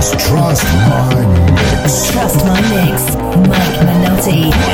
Trust My Mix. Trust My Mix. Mike Minotti.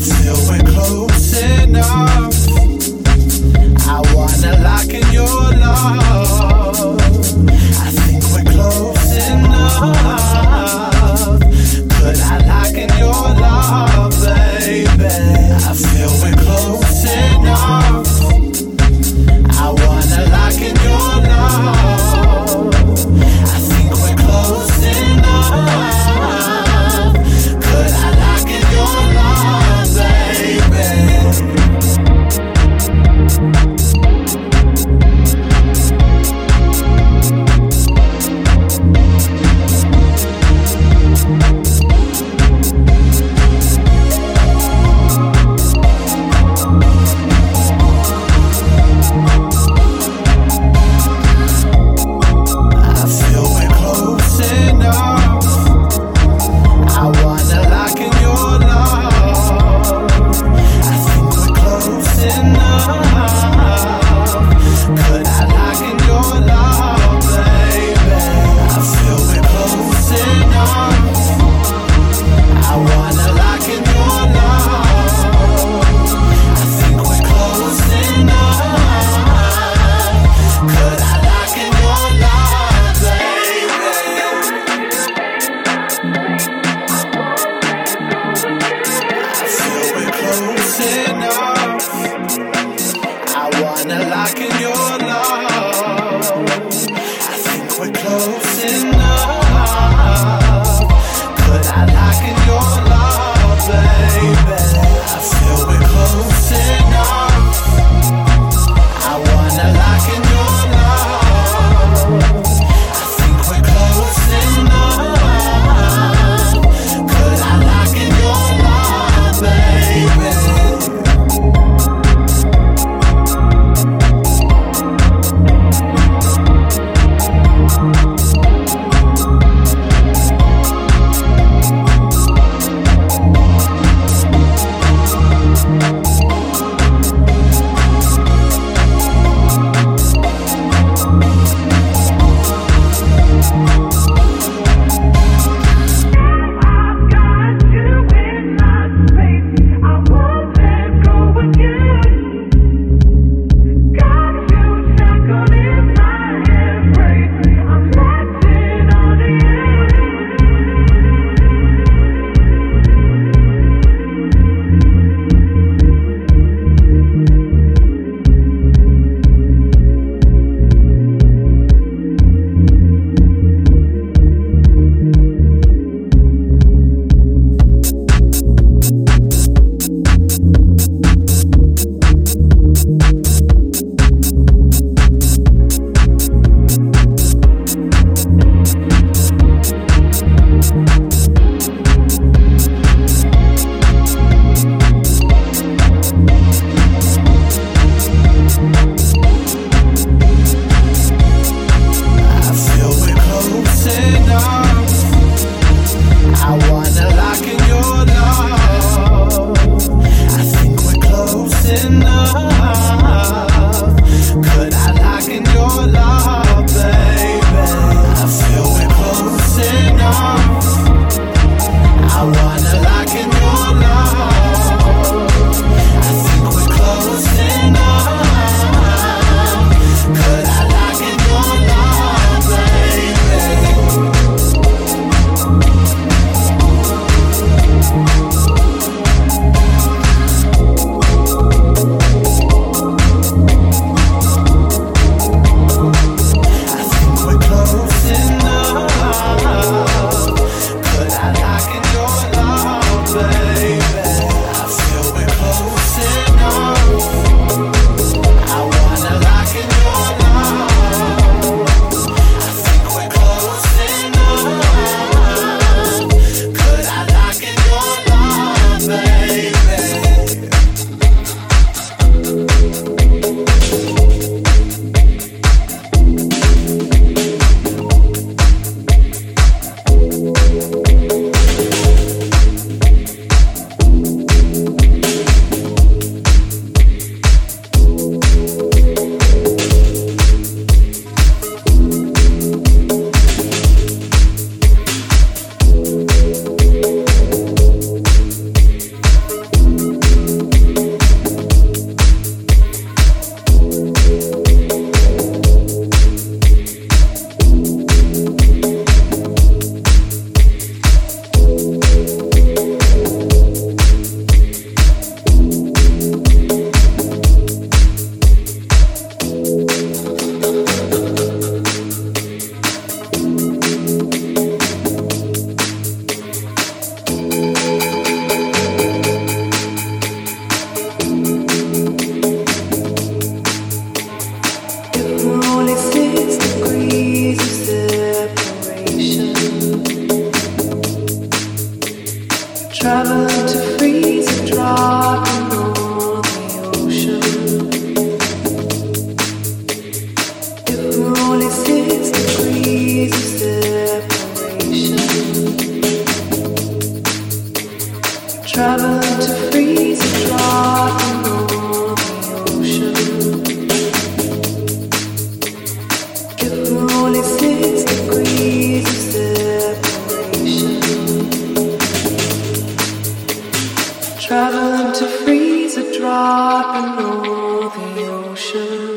Feel we're close enough. I wanna lock in your love. Traveling to freeze a drop below the ocean.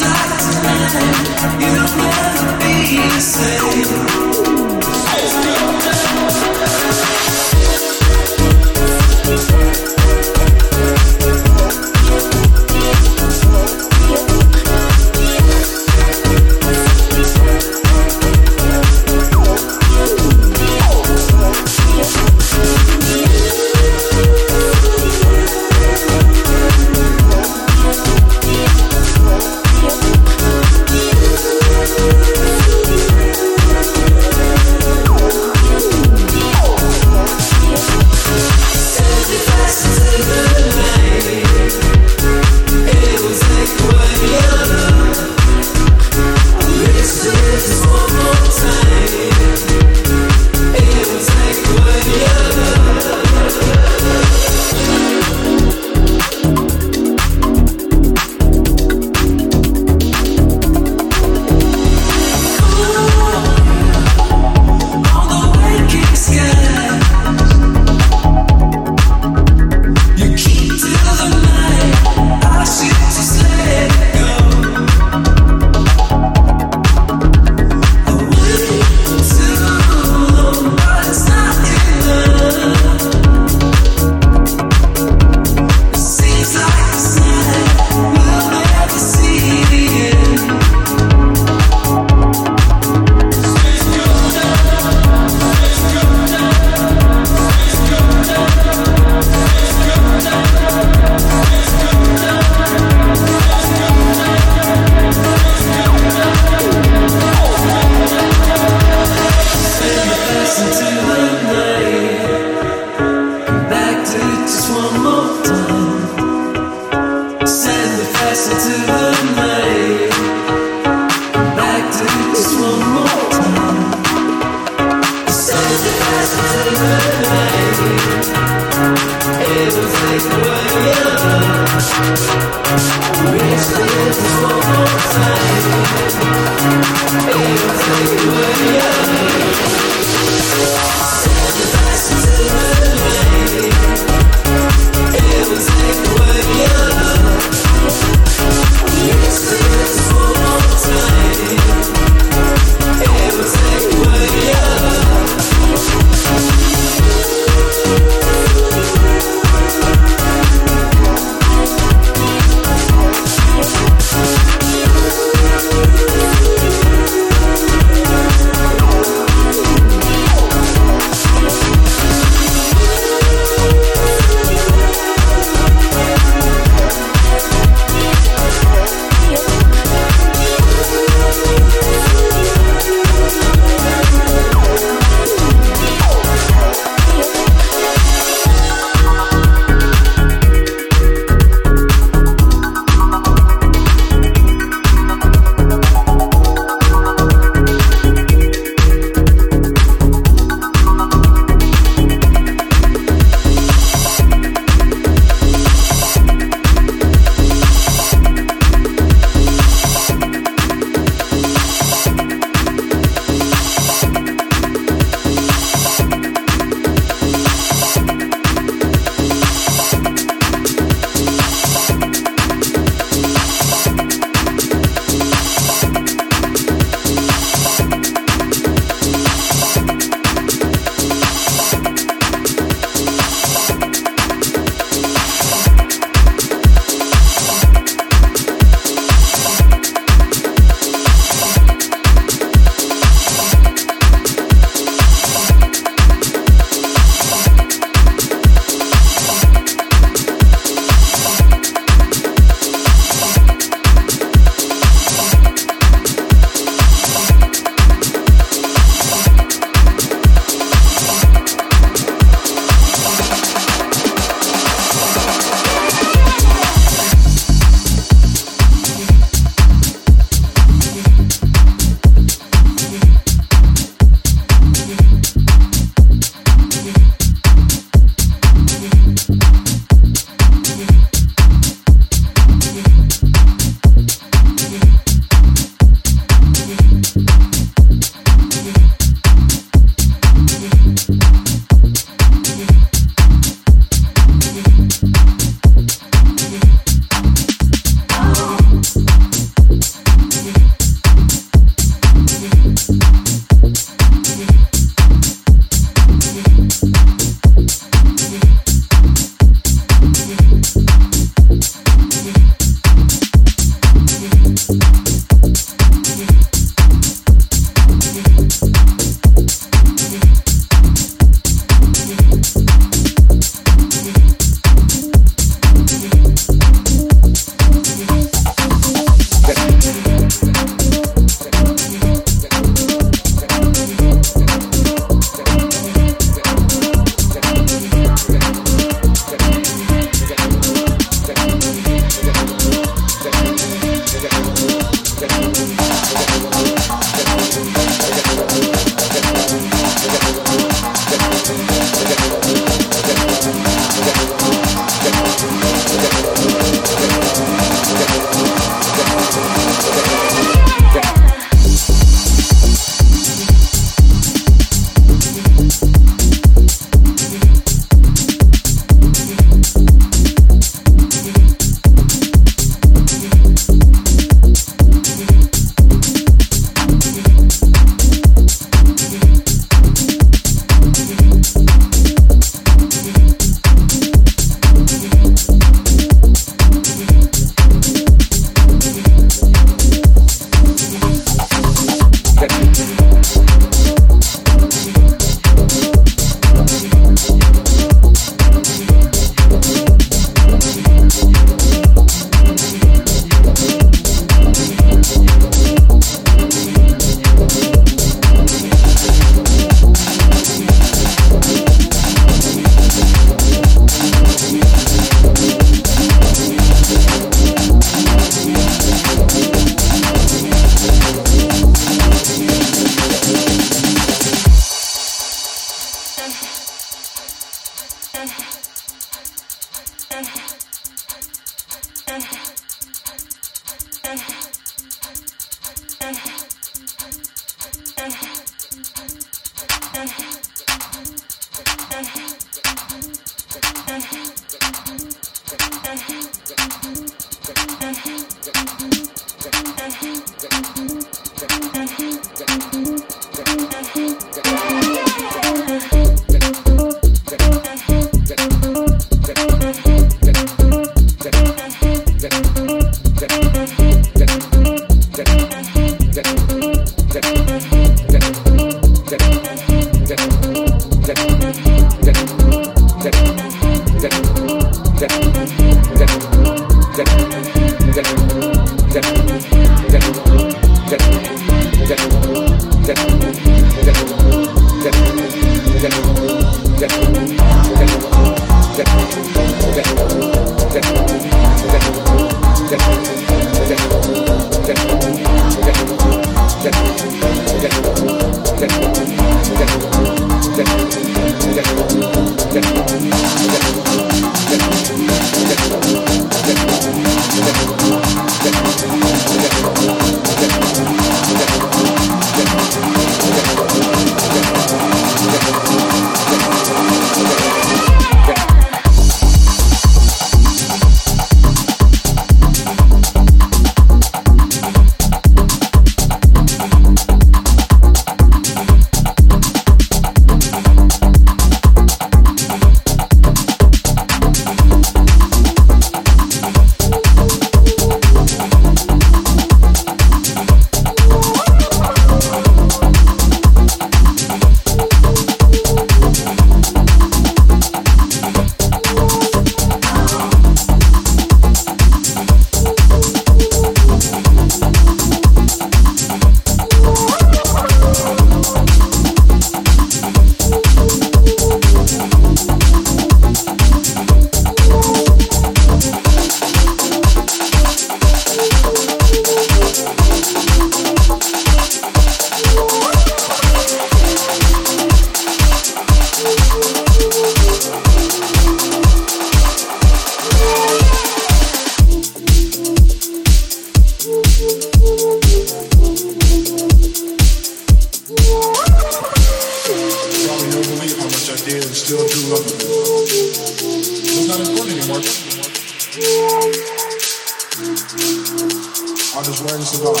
I just learned to survive.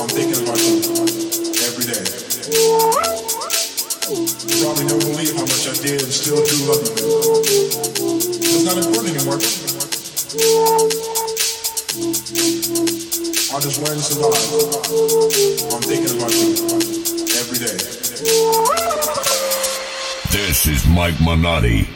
I'm thinking about you every day. You probably don't believe how much I did and still do love you. It's not important anymore. I'll just learn to survive. I'm thinking about you every day. This is Mike Minotti.